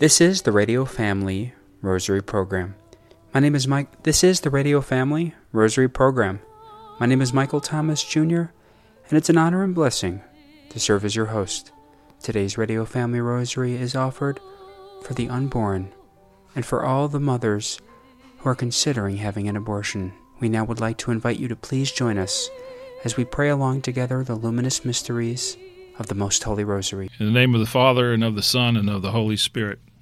This is the Radio Family Rosary Program. My name is Mike. This is the Radio Family Rosary Program. My name is Michael Thomas Jr., and it's an honor and blessing to serve as your host. Today's Radio Family Rosary is offered for the unborn and for all the mothers who are considering having an abortion. We now would like to invite you to please join us as we pray along together the luminous mysteries of the Most Holy Rosary. In the name of the Father, and of the Son, and of the Holy Spirit.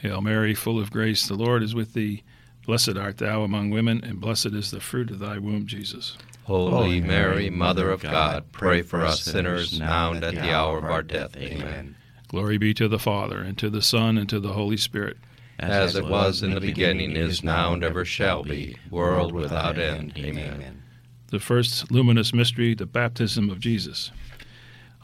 Hail Mary, full of grace, the Lord is with thee. Blessed art thou among women, and blessed is the fruit of thy womb, Jesus. Holy Mary, Mother of God, pray for us sinners, now and at the hour of our death. Amen. Glory be to the Father, and to the Son, and to the Holy Spirit. As it was in the beginning, is now, and ever shall be, world without end. Amen. The first luminous mystery, the baptism of Jesus.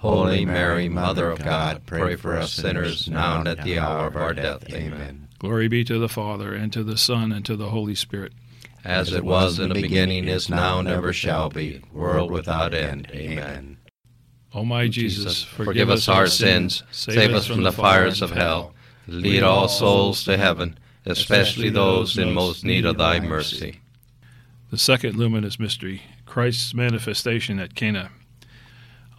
Holy Mary, Mother of God, pray for us sinners, now and at the hour of our death. Amen. Glory be to the Father, and to the Son, and to the Holy Spirit. As it was in the beginning, is now, and ever shall be, world without end. Amen. O my Jesus, Forgive us our sins, save us from the fires of hell, lead all souls to heaven, especially those in most need of thy mercy. The second luminous mystery, Christ's manifestation at Cana.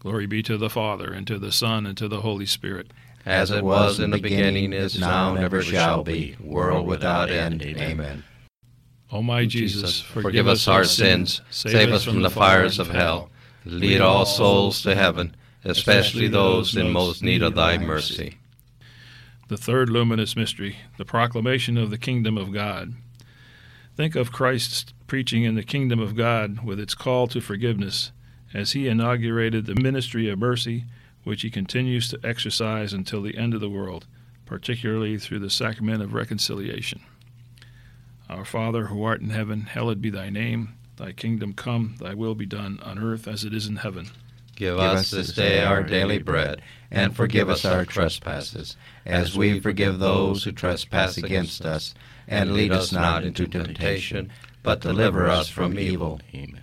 Glory be to the Father, and to the Son, and to the Holy Spirit. As it was in the beginning, is now, and ever shall be, world without end. Amen. O my Jesus, forgive us our sins, save us from the fires of hell, lead all souls to heaven, especially those in most need of thy mercy. The third luminous mystery, the proclamation of the kingdom of God. Think of Christ's preaching in the kingdom of God with its call to forgiveness as he inaugurated the ministry of mercy, which he continues to exercise until the end of the world, particularly through the sacrament of reconciliation. Our Father, who art in heaven, hallowed be thy name. Thy kingdom come, thy will be done, on earth as it is in heaven. Give us this day our daily bread, and forgive us our trespasses, as we forgive those who trespass against us and lead us not into temptation, but deliver us from evil. Amen.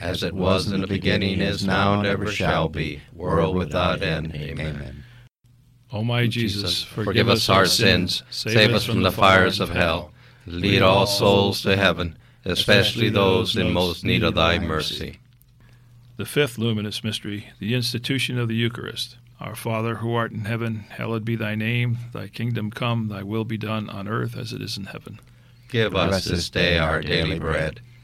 As it was in the beginning, is now, and ever shall be, world without end. Amen. O my Jesus, Forgive us our sins, save us from the fires of hell. Lead all souls to heaven, especially those in most need of thy mercy. The fifth luminous mystery, the institution of the Eucharist. Our Father who art in heaven, hallowed be thy name. Thy kingdom come, thy will be done on earth as it is in heaven. Give us this day our daily bread,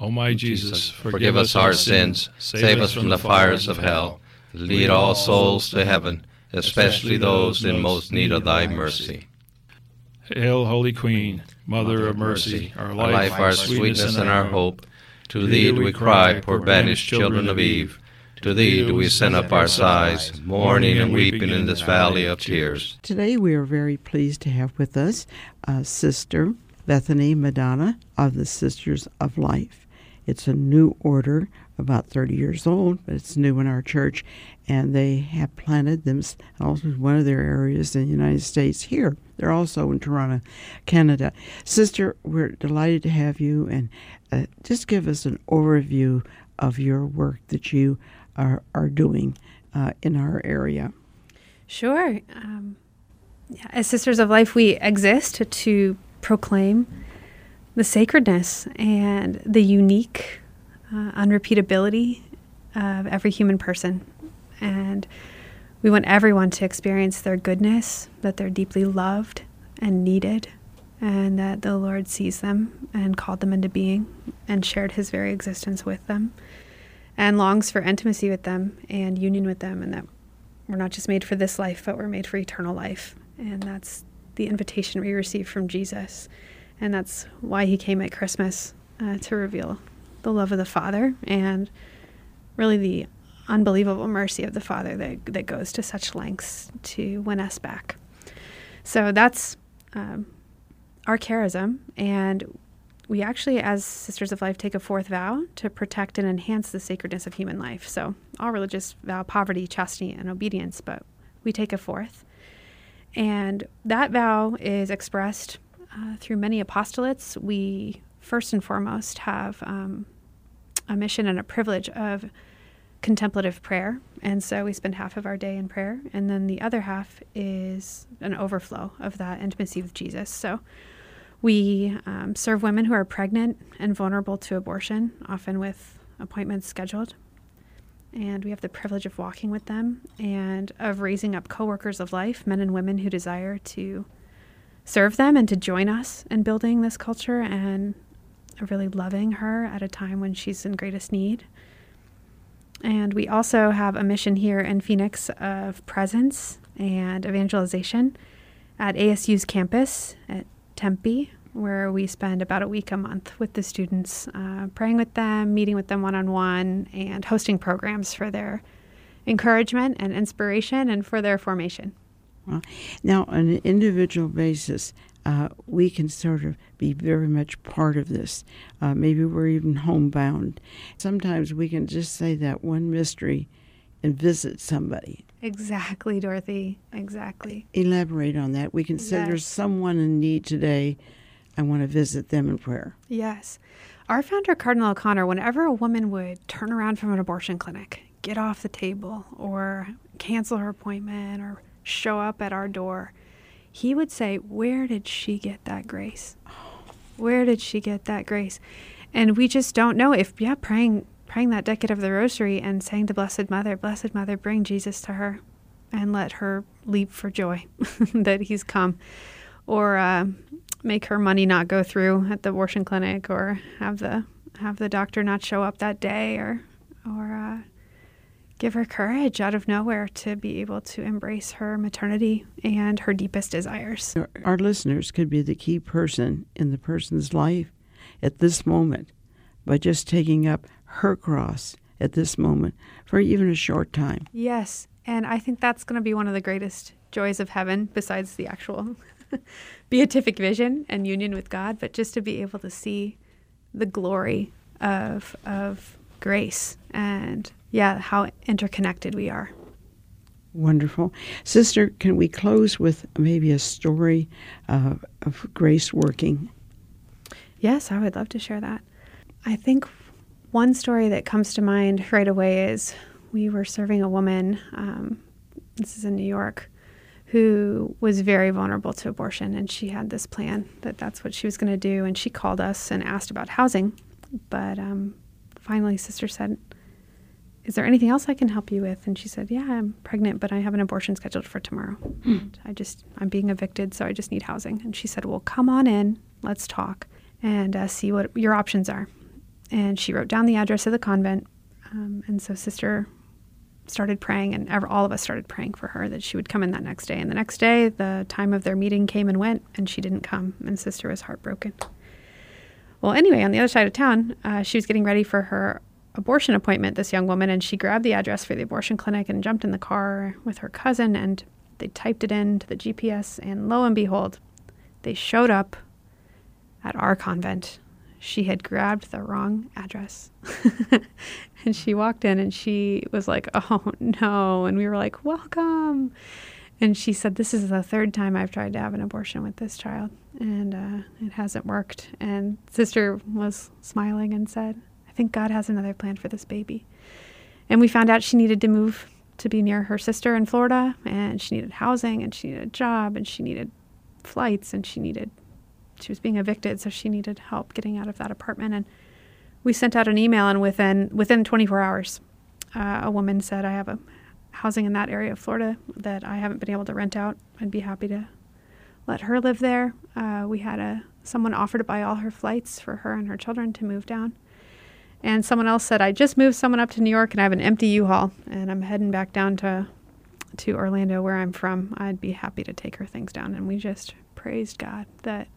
O my Jesus, Forgive us our sins, save us from the fires of hell, lead all souls to heaven, especially those in most need of thy mercy. Hail, Holy Queen, Mother of mercy, our Our life, life, our sweetness, and our hope. To thee do we cry, poor banished children of Eve. To thee do we send up our sighs, mourning and weeping in this valley of tears. Today we are very pleased to have with us uh, Sister Bethany Madonna of the Sisters of Life. It's a new order, about 30 years old, but it's new in our church, and they have planted themselves in one of their areas in the United States here. They're also in Toronto, Canada. Sister, we're delighted to have you, and uh, just give us an overview of your work that you are, are doing uh, in our area. Sure. Um, yeah, as Sisters of Life, we exist to proclaim the sacredness and the unique uh, unrepeatability of every human person. And we want everyone to experience their goodness, that they're deeply loved and needed, and that the Lord sees them and called them into being and shared his very existence with them and longs for intimacy with them and union with them, and that we're not just made for this life, but we're made for eternal life. And that's the invitation we receive from Jesus. And that's why he came at Christmas uh, to reveal the love of the Father and really the unbelievable mercy of the Father that, that goes to such lengths to win us back. So that's um, our charism. And we actually, as Sisters of Life, take a fourth vow to protect and enhance the sacredness of human life. So all religious vow poverty, chastity, and obedience, but we take a fourth. And that vow is expressed uh, through many apostolates. We first and foremost have um, a mission and a privilege of contemplative prayer. And so we spend half of our day in prayer. And then the other half is an overflow of that intimacy with Jesus. So we um, serve women who are pregnant and vulnerable to abortion, often with appointments scheduled. And we have the privilege of walking with them and of raising up coworkers of life, men and women who desire to serve them and to join us in building this culture and really loving her at a time when she's in greatest need. And we also have a mission here in Phoenix of presence and evangelization at ASU's campus at Tempe, where we spend about a week a month with the students, uh, praying with them, meeting with them one on one, and hosting programs for their encouragement and inspiration and for their formation. Well, now, on an individual basis, uh, we can sort of be very much part of this. Uh, maybe we're even homebound. Sometimes we can just say that one mystery and visit somebody. Exactly, Dorothy. Exactly. Elaborate on that. We can say there's someone in need today. I want to visit them in prayer. Yes. Our founder, Cardinal O'Connor, whenever a woman would turn around from an abortion clinic, get off the table, or cancel her appointment, or show up at our door, he would say, Where did she get that grace? Where did she get that grace? And we just don't know if, yeah, praying praying that decade of the rosary and saying to Blessed Mother, Blessed Mother, bring Jesus to her and let her leap for joy that he's come. Or uh, make her money not go through at the abortion clinic or have the have the doctor not show up that day or give her courage out of nowhere to be able to embrace her maternity and her deepest desires. Our- listeners could be the key person in the person's life at this moment by just taking up her cross at this moment for even a short time. Yes, and I think that's going to be one of the greatest joys of heaven besides the actual beatific vision and union with God, but just to be able to see the glory of of grace and yeah, how interconnected we are. Wonderful. Sister, can we close with maybe a story uh, of grace working? Yes, I would love to share that. I think one story that comes to mind right away is we were serving a woman, um, this is in New York, who was very vulnerable to abortion. And she had this plan that that's what she was going to do. And she called us and asked about housing. But um, finally, Sister said, Is there anything else I can help you with? And she said, Yeah, I'm pregnant, but I have an abortion scheduled for tomorrow. Mm. I just, I'm being evicted, so I just need housing. And she said, Well, come on in, let's talk and uh, see what your options are. And she wrote down the address of the convent. Um, and so Sister started praying, and ever, all of us started praying for her that she would come in that next day. And the next day, the time of their meeting came and went, and she didn't come, and Sister was heartbroken. Well, anyway, on the other side of town, uh, she was getting ready for her abortion appointment, this young woman, and she grabbed the address for the abortion clinic and jumped in the car with her cousin, and they typed it into the GPS, and lo and behold, they showed up at our convent she had grabbed the wrong address. and she walked in and she was like, oh no. And we were like, welcome. And she said, This is the third time I've tried to have an abortion with this child, and uh, it hasn't worked. And sister was smiling and said, think God has another plan for this baby. And we found out she needed to move to be near her sister in Florida, and she needed housing, and she needed a job, and she needed flights, and she needed she was being evicted, so she needed help getting out of that apartment. And we sent out an email, and within within 24 hours, uh, a woman said, "I have a housing in that area of Florida that I haven't been able to rent out. I'd be happy to let her live there." Uh, we had a someone offered to buy all her flights for her and her children to move down. And someone else said, "I just moved someone up to New York, and I have an empty U-Haul, and I'm heading back down to to Orlando, where I'm from. I'd be happy to take her things down." And we just praised God that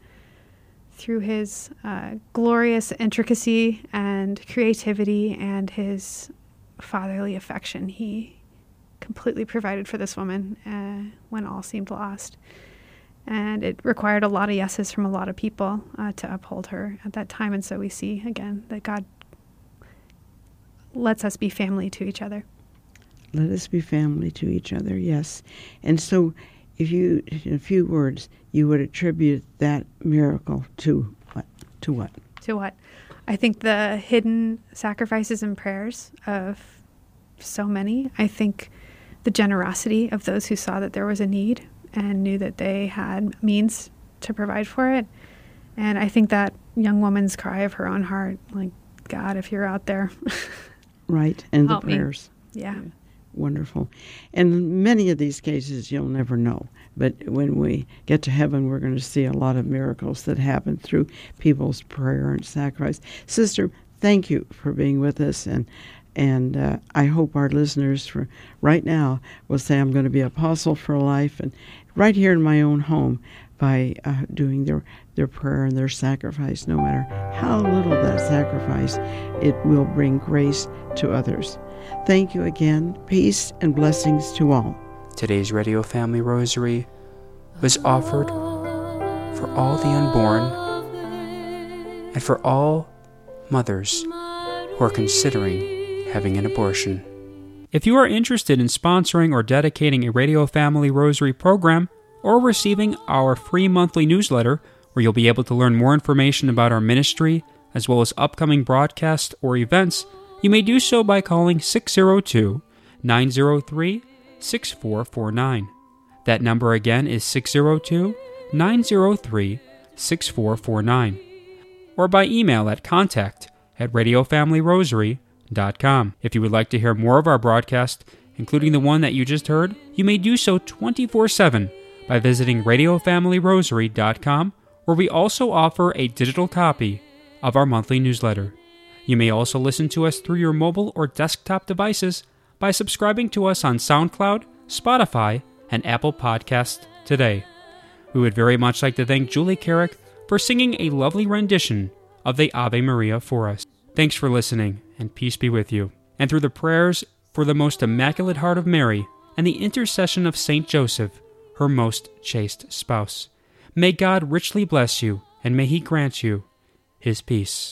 through his uh, glorious intricacy and creativity and his fatherly affection, he completely provided for this woman uh, when all seemed lost. And it required a lot of yeses from a lot of people uh, to uphold her at that time. And so we see again that God lets us be family to each other. Let us be family to each other, yes. And so if you, in a few words, you would attribute that miracle to what? To what? To what? I think the hidden sacrifices and prayers of so many. I think the generosity of those who saw that there was a need and knew that they had means to provide for it. And I think that young woman's cry of her own heart, like, God, if you're out there. right. And the prayers. Me. Yeah. yeah wonderful. And many of these cases you'll never know. But when we get to heaven, we're going to see a lot of miracles that happen through people's prayer and sacrifice. Sister, thank you for being with us. And and uh, I hope our listeners for right now will say, I'm going to be apostle for life. And right here in my own home, by uh, doing their, their prayer and their sacrifice, no matter how little that sacrifice, it will bring grace to others. Thank you again. Peace and blessings to all. Today's Radio Family Rosary was offered for all the unborn and for all mothers who are considering having an abortion. If you are interested in sponsoring or dedicating a Radio Family Rosary program or receiving our free monthly newsletter, where you'll be able to learn more information about our ministry as well as upcoming broadcasts or events, you may do so by calling 602 903 6449. That number again is 602 903 6449. Or by email at contact at radiofamilyrosary.com. If you would like to hear more of our broadcast, including the one that you just heard, you may do so 24 7 by visiting radiofamilyrosary.com, where we also offer a digital copy of our monthly newsletter. You may also listen to us through your mobile or desktop devices by subscribing to us on SoundCloud, Spotify, and Apple Podcasts today. We would very much like to thank Julie Carrick for singing a lovely rendition of the Ave Maria for us. Thanks for listening, and peace be with you. And through the prayers for the most immaculate heart of Mary and the intercession of Saint Joseph, her most chaste spouse, may God richly bless you, and may He grant you His peace.